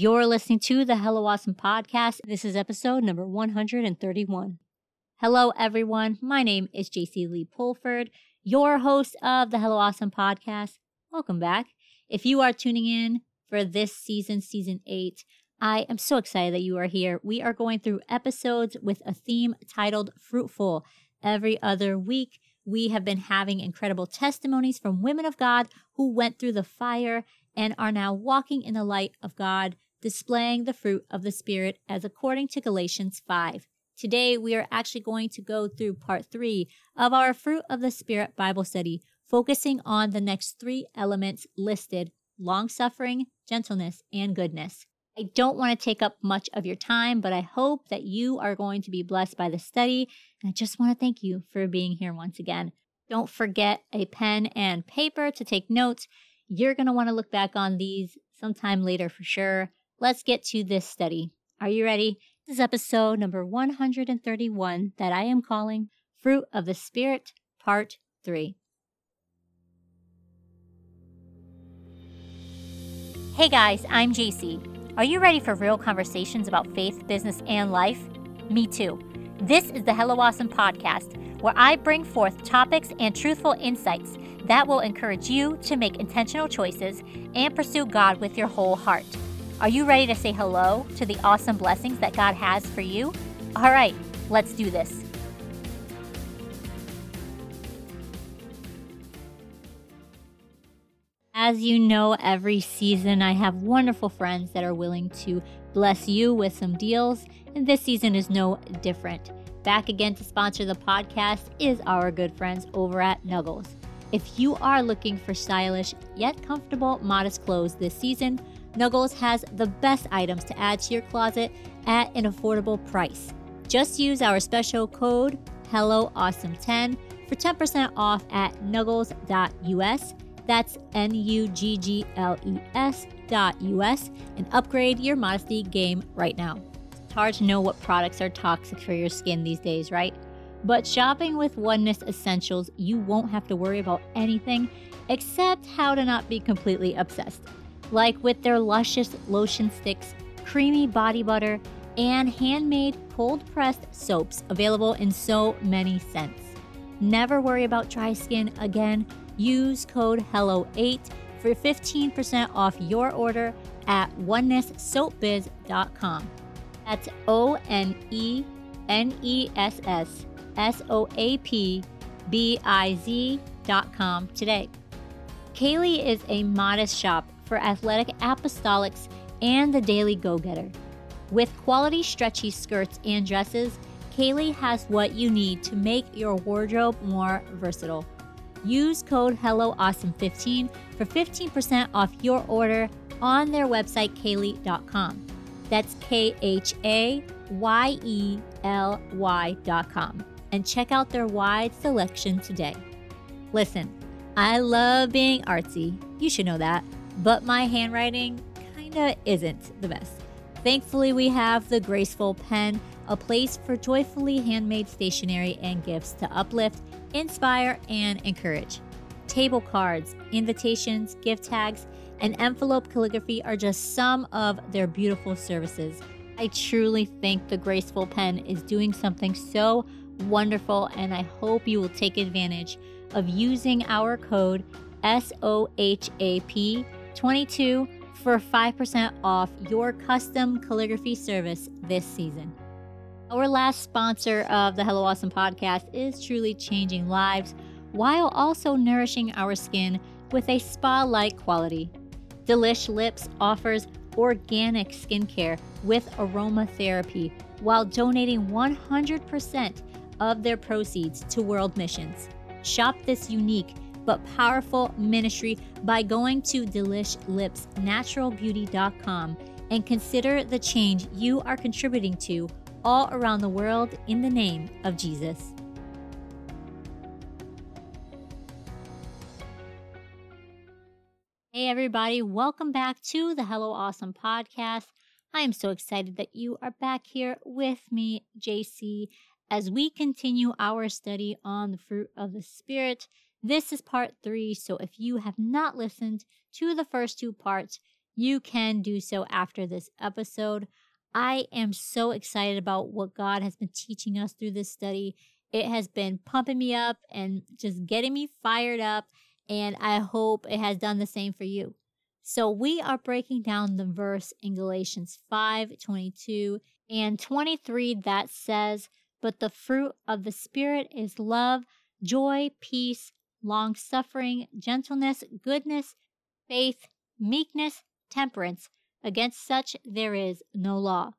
You're listening to the Hello Awesome podcast. This is episode number 131. Hello, everyone. My name is JC Lee Pulford, your host of the Hello Awesome podcast. Welcome back. If you are tuning in for this season, season eight, I am so excited that you are here. We are going through episodes with a theme titled Fruitful. Every other week, we have been having incredible testimonies from women of God who went through the fire and are now walking in the light of God, displaying the fruit of the Spirit as according to Galatians 5. Today, we are actually going to go through part three of our Fruit of the Spirit Bible study, focusing on the next three elements listed long suffering, gentleness, and goodness. I don't want to take up much of your time, but I hope that you are going to be blessed by the study. And I just want to thank you for being here once again. Don't forget a pen and paper to take notes. You're going to want to look back on these sometime later for sure. Let's get to this study. Are you ready? This is episode number 131 that I am calling Fruit of the Spirit, Part 3. Hey guys, I'm JC. Are you ready for real conversations about faith, business, and life? Me too. This is the Hello Awesome podcast, where I bring forth topics and truthful insights that will encourage you to make intentional choices and pursue God with your whole heart. Are you ready to say hello to the awesome blessings that God has for you? All right, let's do this. As you know, every season I have wonderful friends that are willing to bless you with some deals, and this season is no different. Back again to sponsor the podcast is our good friends over at Nuggles. If you are looking for stylish yet comfortable modest clothes this season, Nuggles has the best items to add to your closet at an affordable price. Just use our special code HelloAwesome10 for 10% off at nuggles.us that's N U G G L E S dot US and upgrade your modesty game right now. It's hard to know what products are toxic for your skin these days, right? But shopping with Oneness Essentials, you won't have to worry about anything except how to not be completely obsessed. Like with their luscious lotion sticks, creamy body butter, and handmade cold pressed soaps available in so many scents. Never worry about dry skin again Use code HELLO8 for 15% off your order at onenesssoapbiz.com. That's O N E N E S S S O A P B I Z.com today. Khayely is a modest shop for athletic apostolics and the daily go getter. With quality stretchy skirts and dresses, Khayely has what you need to make your wardrobe more versatile. Use code HelloAwesome15 for 15% off your order on their website, Khayely.com. That's K H A Y E L Y.com. And check out their wide selection today. Listen, I love being artsy. You should know that. But my handwriting kinda isn't the best. Thankfully, we have the graceful pen, a place for joyfully handmade stationery and gifts to uplift inspire, and encourage. Table cards, invitations, gift tags, and envelope calligraphy are just some of their beautiful services. I truly think the Graceful Pen is doing something so wonderful, and I hope you will take advantage of using our code SOHAP22 for 5% off your custom calligraphy service this season. Our last sponsor of the Hello Awesome podcast is truly changing lives while also nourishing our skin with a spa like quality. Delish Lips offers organic skincare with aromatherapy while donating 100% of their proceeds to world missions. Shop this unique but powerful ministry by going to delishlipsnaturalbeauty.com and consider the change you are contributing to all around the world in the name of Jesus. Hey, everybody, welcome back to the Hello Awesome podcast. I am so excited that you are back here with me, JC, as we continue our study on the fruit of the Spirit. This is part three, so if you have not listened to the first two parts, you can do so after this episode. I am so excited about what God has been teaching us through this study. It has been pumping me up and just getting me fired up, and I hope it has done the same for you. So we are breaking down the verse in Galatians 5 22 and 23 that says, But the fruit of the Spirit is love, joy, peace, long suffering, gentleness, goodness, faith, meekness, temperance. Against such there is no law.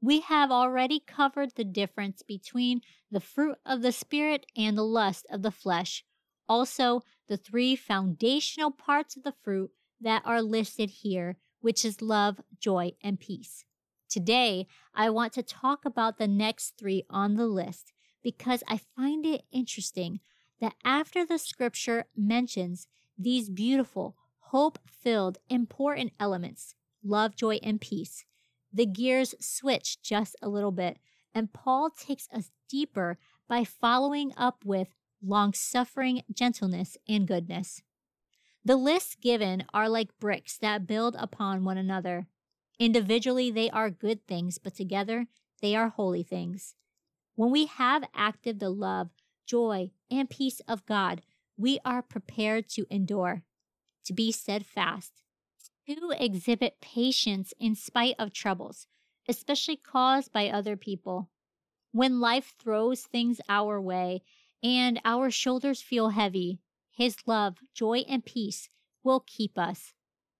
We have already covered the difference between the fruit of the Spirit and the lust of the flesh. Also, the three foundational parts of the fruit that are listed here, which is love, joy, and peace. Today, I want to talk about the next three on the list because I find it interesting that after the scripture mentions these beautiful, hope filled, important elements love, joy, and peace the gears switch just a little bit, and Paul takes us deeper by following up with long suffering, gentleness, and goodness. The lists given are like bricks that build upon one another. Individually, they are good things, but together, they are holy things. When we have active the love, joy, and peace of God, we are prepared to endure, to be steadfast, to exhibit patience in spite of troubles, especially caused by other people. When life throws things our way and our shoulders feel heavy, His love, joy, and peace will keep us.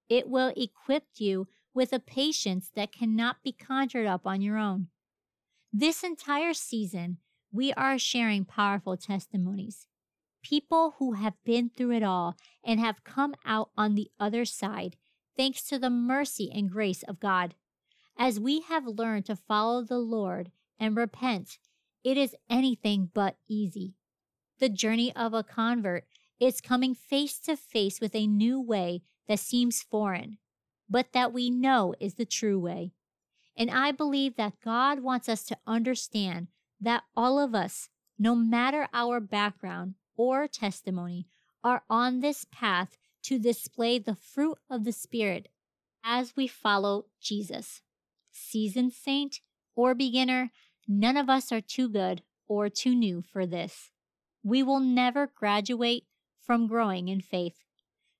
It will equip you with a patience that cannot be conjured up on your own. This entire season, we are sharing powerful testimonies. People who have been through it all and have come out on the other side, thanks to the mercy and grace of God. As we have learned to follow the Lord and repent, it is anything but easy. The journey of a convert is coming face to face with a new way that seems foreign, but that we know is the true way. And I believe that God wants us to understand that all of us, no matter our background or testimony, are on this path to display the fruit of the Spirit as we follow Jesus. Seasoned saint or beginner, none of us are too good or too new for this. We will never graduate from growing in faith.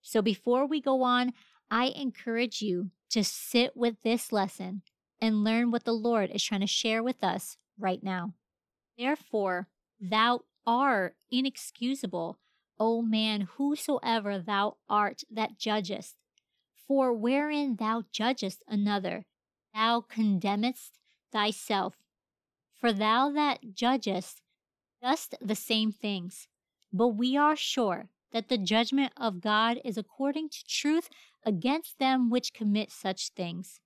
So before we go on, I encourage you to sit with this lesson and learn what the Lord is trying to share with us right now. Therefore, thou art inexcusable, O man, whosoever thou art that judgest. For wherein thou judgest another, thou condemnest thyself. For thou that judgest dost the same things. But we are sure that the judgment of God is according to truth against them which commit such things.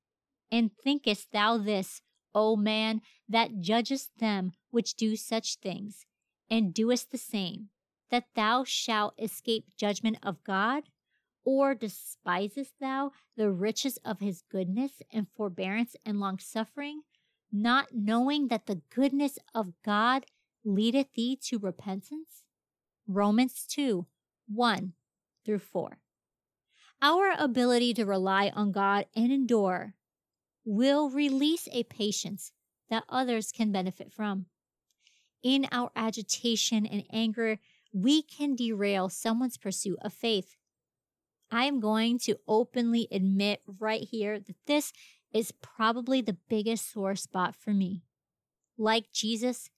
And thinkest thou this, O man, that judgest them which do such things, and doest the same, that thou shalt escape judgment of God? Or despisest thou the riches of his goodness and forbearance and longsuffering, not knowing that the goodness of God leadeth thee to repentance? Romans 2 1 through 4. Our ability to rely on God and endure will release a patience that others can benefit from. In our agitation and anger, we can derail someone's pursuit of faith. I am going to openly admit right here that this is probably the biggest sore spot for me. Like Jesus,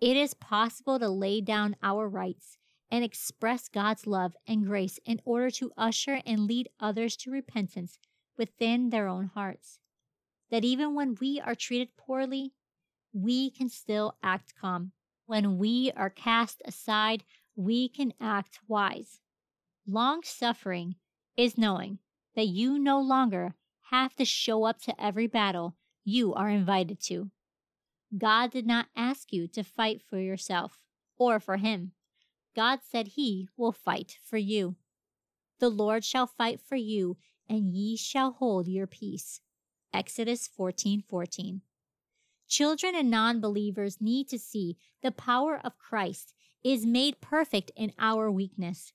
it is possible to lay down our rights and express God's love and grace in order to usher and lead others to repentance within their own hearts. That even when we are treated poorly, we can still act calm. When we are cast aside, we can act wise. Long suffering is knowing that you no longer have to show up to every battle you are invited to. God did not ask you to fight for yourself or for Him. God said he will fight for you. The Lord shall fight for you, and ye shall hold your peace. Exodus 14 14. Children and non believers need to see the power of Christ is made perfect in our weakness.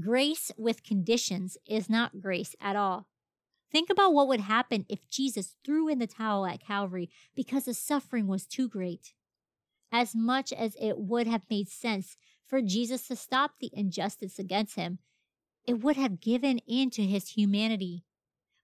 Grace with conditions is not grace at all. Think about what would happen if Jesus threw in the towel at Calvary because the suffering was too great. As much as it would have made sense for Jesus to stop the injustice against him, it would have given in to his humanity.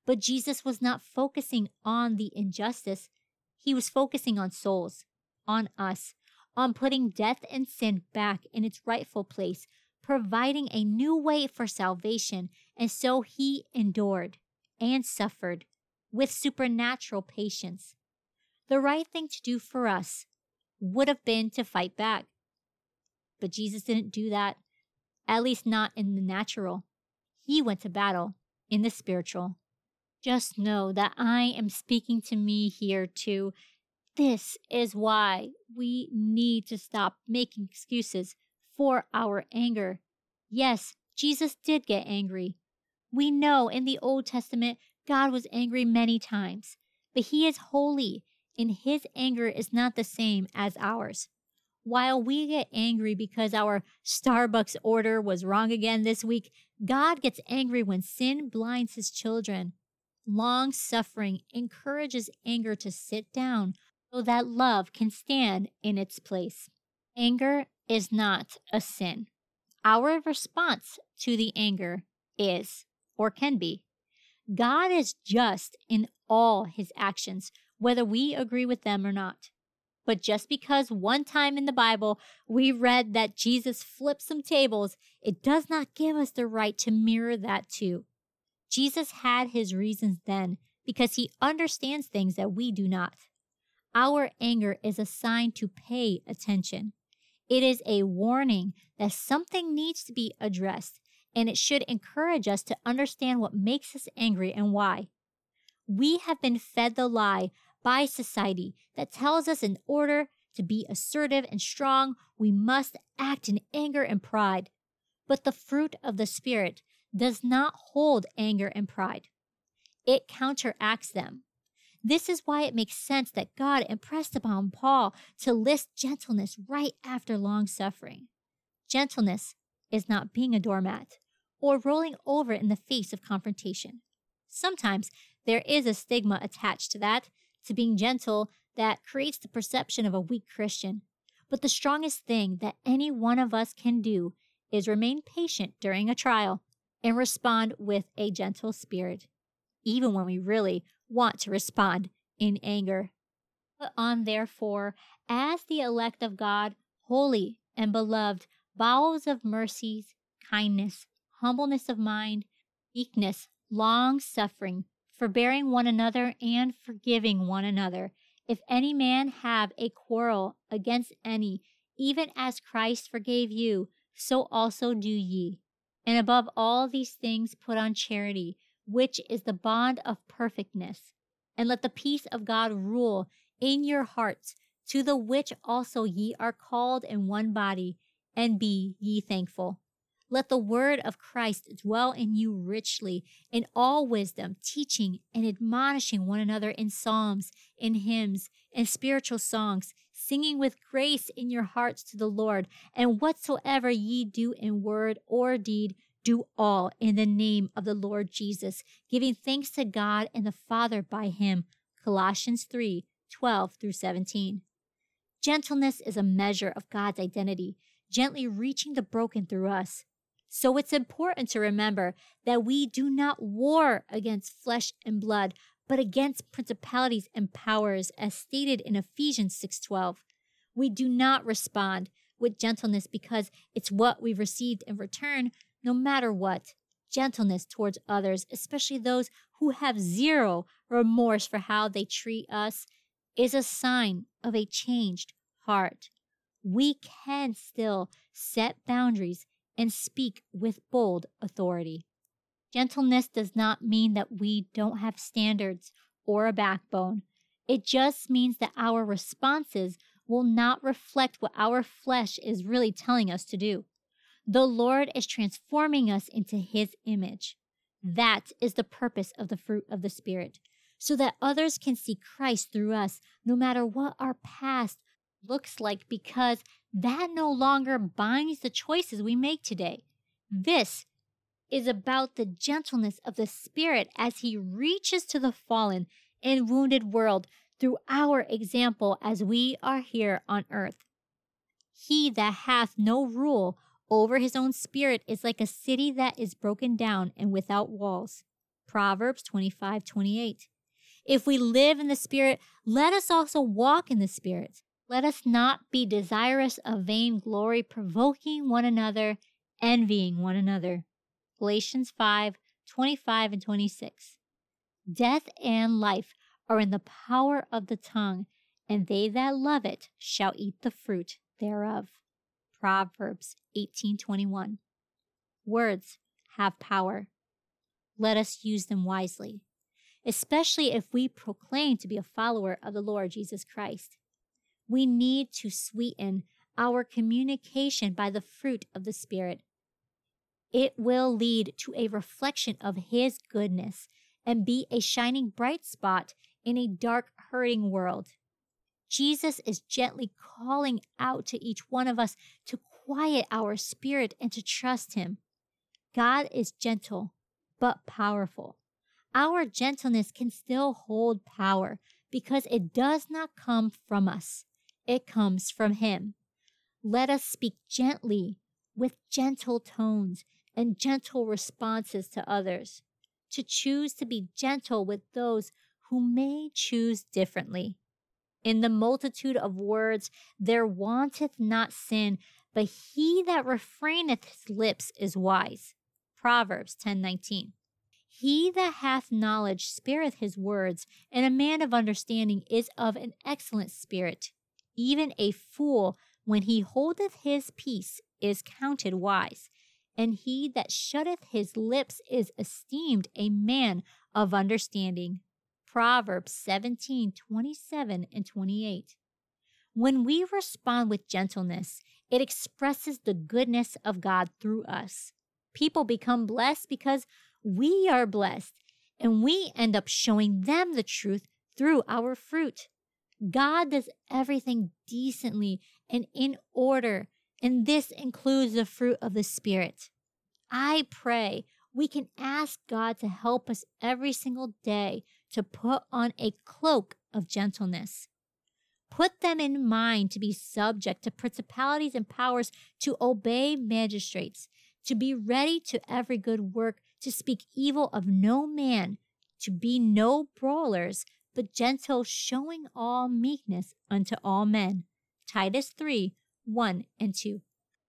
But Jesus was not focusing on the injustice, he was focusing on souls, on us, on putting death and sin back in its rightful place, providing a new way for salvation. And so he endured and suffered with supernatural patience. The right thing to do for us would have been to fight back. But Jesus didn't do that, at least not in the natural. He went to battle in the spiritual. Just know that I am speaking to me here too. This is why we need to stop making excuses for our anger. Yes, Jesus did get angry. We know in the Old Testament God was angry many times, but He is holy, and His anger is not the same as ours. While we get angry because our Starbucks order was wrong again this week, God gets angry when sin blinds His children. Long suffering encourages anger to sit down so that love can stand in its place. Anger is not a sin. Our response to the anger is, or can be, God is just in all his actions, whether we agree with them or not. But just because one time in the Bible we read that Jesus flipped some tables, it does not give us the right to mirror that too. Jesus had his reasons then because he understands things that we do not. Our anger is a sign to pay attention. It is a warning that something needs to be addressed, and it should encourage us to understand what makes us angry and why. We have been fed the lie by society that tells us in order to be assertive and strong, we must act in anger and pride. But the fruit of the Spirit does not hold anger and pride, it counteracts them. This is why it makes sense that God impressed upon Paul to list gentleness right after long suffering. Gentleness is not being a doormat or rolling over in the face of confrontation. Sometimes there is a stigma attached to that, to being gentle, that creates the perception of a weak Christian. But the strongest thing that any one of us can do is remain patient during a trial and respond with a gentle spirit, even when we really want to respond in anger. Put on, therefore, as the elect of God, holy and beloved, bowels of mercies, kindness, humbleness of mind, meekness, long suffering, forbearing one another, and forgiving one another. If any man have a quarrel against any, even as Christ forgave you, so also do ye. And above all these things put on charity which is the bond of perfectness. And let the peace of God rule in your hearts, to the which also ye are called in one body, and be ye thankful. Let the word of Christ dwell in you richly in all wisdom, teaching and admonishing one another in psalms, in hymns, and spiritual songs, singing with grace in your hearts to the Lord. And whatsoever ye do in word or deed, do all in the name of the Lord Jesus, giving thanks to God and the Father by him. Colossians 3 12 through 17. Gentleness is a measure of God's identity, gently reaching the broken through us. So it's important to remember that we do not war against flesh and blood, but against principalities and powers as stated in Ephesians 6:12. We do not respond with gentleness because it's what we've received in return, no matter what, gentleness towards others, especially those who have zero remorse for how they treat us, is a sign of a changed heart. We can still set boundaries and speak with bold authority. Gentleness does not mean that we don't have standards or a backbone. It just means that our responses will not reflect what our flesh is really telling us to do. The Lord is transforming us into his image. That is the purpose of the fruit of the Spirit, so that others can see Christ through us, no matter what our past looks like, because that no longer binds the choices we make today. Hmm. This is about the gentleness of the Spirit as he reaches to the fallen and wounded world through our example as we are here on earth. He that hath no rule over his own spirit is like a city that is broken down and without walls. Proverbs 25 28. If we live in the Spirit, let us also walk in the Spirit. Let us not be desirous of vain glory, provoking one another, envying one another. Galatians 5 25 and 26. Death and life are in the power of the tongue, and they that love it shall eat the fruit thereof. Proverbs 18:21. Words have power. Let us use them wisely, especially if we proclaim to be a follower of the Lord Jesus Christ. We need to sweeten our communication by the fruit of the Spirit. It will lead to a reflection of His goodness and be a shining bright spot in a dark, hurting world. Jesus is gently calling out to each one of us to quiet our spirit and to trust Him. God is gentle, but powerful. Our gentleness can still hold power because it does not come from us, it comes from Him. Let us speak gently with gentle tones and gentle responses to others, to choose to be gentle with those who may choose differently. In the multitude of words there wanteth not sin, but he that refraineth his lips is wise. Proverbs 10:19. He that hath knowledge spareth his words, and a man of understanding is of an excellent spirit. Even a fool, when he holdeth his peace, is counted wise, and he that shutteth his lips is esteemed a man of understanding. Proverbs 17 27 and 28. When we respond with gentleness, it expresses the goodness of God through us. People become blessed because we are blessed, and we end up showing them the truth through our fruit. God does everything decently and in order, and this includes the fruit of the Spirit. I pray we can ask God to help us every single day to put on a cloak of gentleness. Put them in mind to be subject to principalities and powers, to obey magistrates, to be ready to every good work, to speak evil of no man, to be no brawlers, but gentle, showing all meekness unto all men. Titus 3 1 and 2.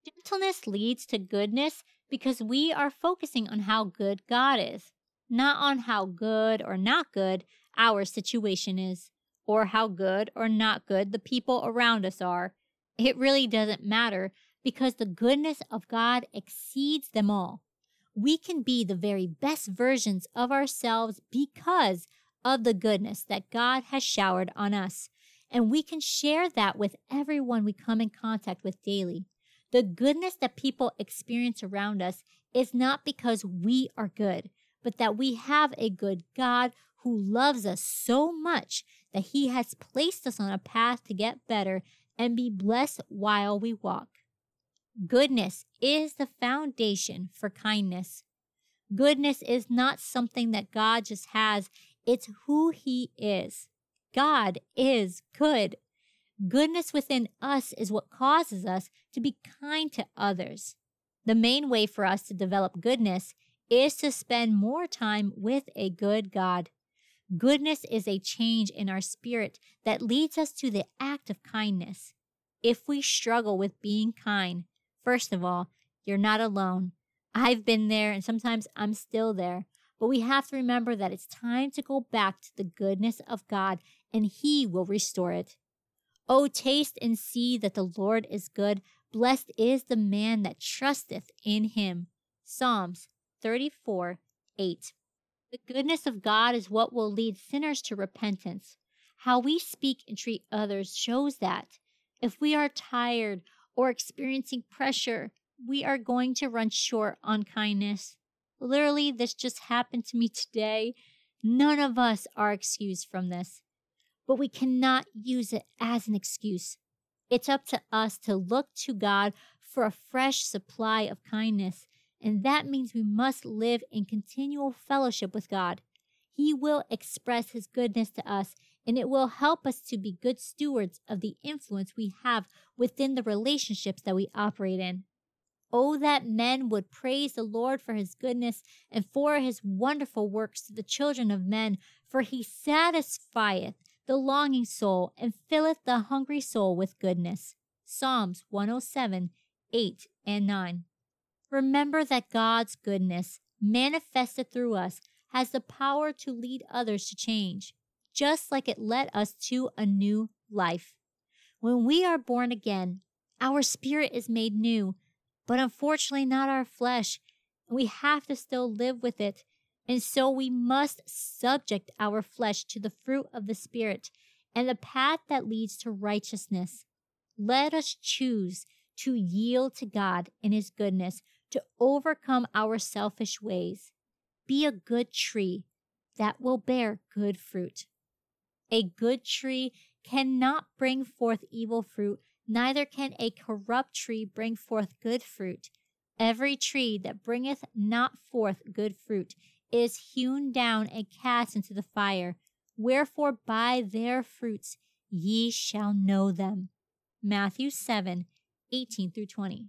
Gentleness leads to goodness because we are focusing on how good God is, not on how good or not good our situation is, or how good or not good the people around us are. It really doesn't matter because the goodness of God exceeds them all. We can be the very best versions of ourselves because of the goodness that God has showered on us. And we can share that with everyone we come in contact with daily. The goodness that people experience around us is not because we are good, but that we have a good God who loves us so much that he has placed us on a path to get better and be blessed while we walk. Goodness is the foundation for kindness. Goodness is not something that God just has, it's who he is. God is good. Goodness within us is what causes us to be kind to others. The main way for us to develop goodness is to spend more time with a good God. Goodness is a change in our spirit that leads us to the act of kindness. If we struggle with being kind, first of all, you're not alone. I've been there and sometimes I'm still there. But we have to remember that it's time to go back to the goodness of God and He will restore it. Oh, taste and see that the Lord is good. Blessed is the man that trusteth in him. Psalms 34 8. The goodness of God is what will lead sinners to repentance. How we speak and treat others shows that. If we are tired or experiencing pressure, we are going to run short on kindness. Literally, this just happened to me today. None of us are excused from this but we cannot use it as an excuse. It's up to us to look to God for a fresh supply of kindness and that means we must live in continual fellowship with God. He will express His goodness to us, and it will help us to be good stewards of the influence we have within the relationships that we operate in. Oh, that men would praise the Lord for his goodness and for his wonderful works to the children of men, for he satisfieth the longing soul and filleth the hungry soul with goodness. Psalms 107, 8 and 9. Remember that God's goodness, manifested through us, has the power to lead others to change, just like it led us to a new life. When we are born again, our spirit is made new but unfortunately not our flesh. We have to still live with it. And so we must subject our flesh to the fruit of the Spirit and the path that leads to righteousness. Let us choose to yield to God in His goodness to overcome our selfish ways. Be a good tree that will bear good fruit. A good tree cannot bring forth evil fruit neither can a corrupt tree bring forth good fruit. Every tree that bringeth not forth good fruit is hewn down and cast into the fire. Wherefore by their fruits ye shall know them. Matthew 7 18 through 20.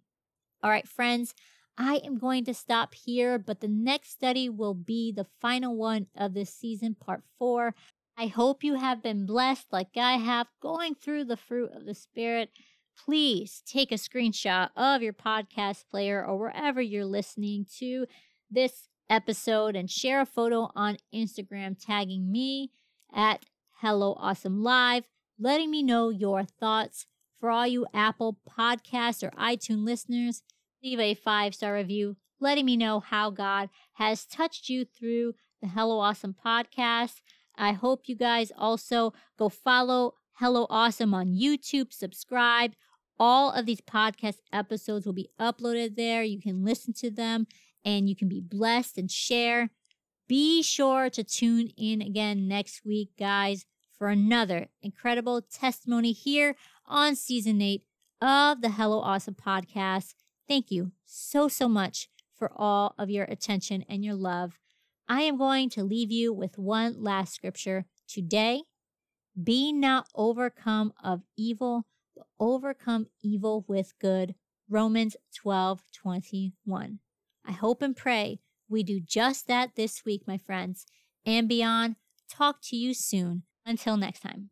All right, friends, I am going to stop here, but the next study will be the final one of this season, part four. I hope you have been blessed like I have going through the fruit of the Spirit please take a screenshot of your podcast player or wherever you're listening to this episode and share a photo on Instagram tagging me at Hello Awesome Live, letting me know your thoughts. For all you Apple Podcast or iTunes listeners, leave a five star review, letting me know how God has touched you through the Hello Awesome podcast. I hope you guys also go follow Hello Awesome on YouTube, subscribe. All of these podcast episodes will be uploaded there. You can listen to them and you can be blessed and share. Be sure to tune in again next week, guys, for another incredible testimony here on season eight of the Hello Awesome podcast. Thank you so, so much for all of your attention and your love. I am going to leave you with one last scripture today be not overcome of evil, but overcome evil with good. Romans 12 21. I hope and pray we do just that this week, my friends, and beyond. Talk to you soon. Until next time.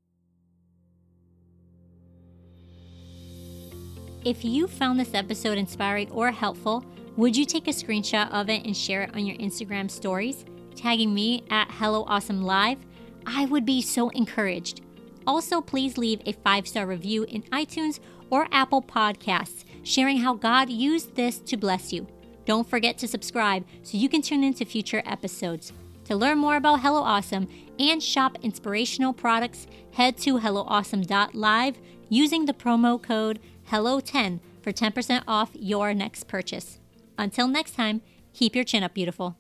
If you found this episode inspiring or helpful, would you take a screenshot of it and share it on your Instagram stories, tagging me at Hello Awesome Live? I would be so encouraged. Also, please leave a five star review in iTunes or Apple Podcasts, sharing how God used this to bless you. Don't forget to subscribe so you can tune into future episodes. To learn more about Hello Awesome and shop inspirational products, head to HelloAwesome.live using the promo code HELLO10 for 10% off your next purchase. Until next time, keep your chin up, beautiful.